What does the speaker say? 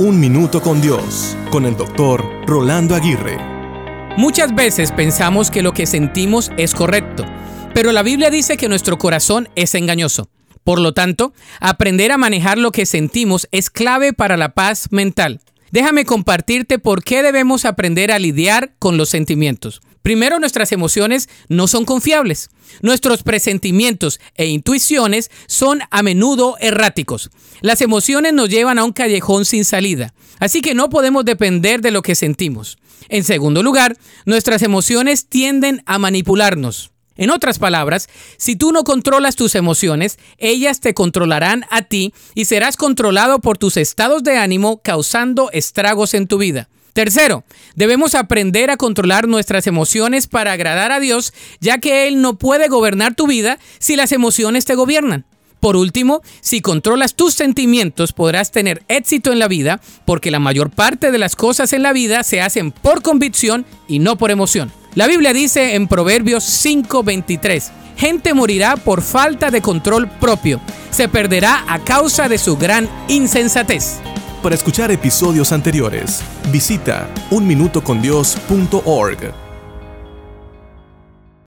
Un Minuto con Dios, con el doctor Rolando Aguirre. Muchas veces pensamos que lo que sentimos es correcto, pero la Biblia dice que nuestro corazón es engañoso. Por lo tanto, aprender a manejar lo que sentimos es clave para la paz mental. Déjame compartirte por qué debemos aprender a lidiar con los sentimientos. Primero, nuestras emociones no son confiables. Nuestros presentimientos e intuiciones son a menudo erráticos. Las emociones nos llevan a un callejón sin salida, así que no podemos depender de lo que sentimos. En segundo lugar, nuestras emociones tienden a manipularnos. En otras palabras, si tú no controlas tus emociones, ellas te controlarán a ti y serás controlado por tus estados de ánimo causando estragos en tu vida. Tercero, debemos aprender a controlar nuestras emociones para agradar a Dios, ya que Él no puede gobernar tu vida si las emociones te gobiernan. Por último, si controlas tus sentimientos podrás tener éxito en la vida, porque la mayor parte de las cosas en la vida se hacen por convicción y no por emoción. La Biblia dice en Proverbios 5:23, gente morirá por falta de control propio, se perderá a causa de su gran insensatez. Para escuchar episodios anteriores, visita unminutocondios.org.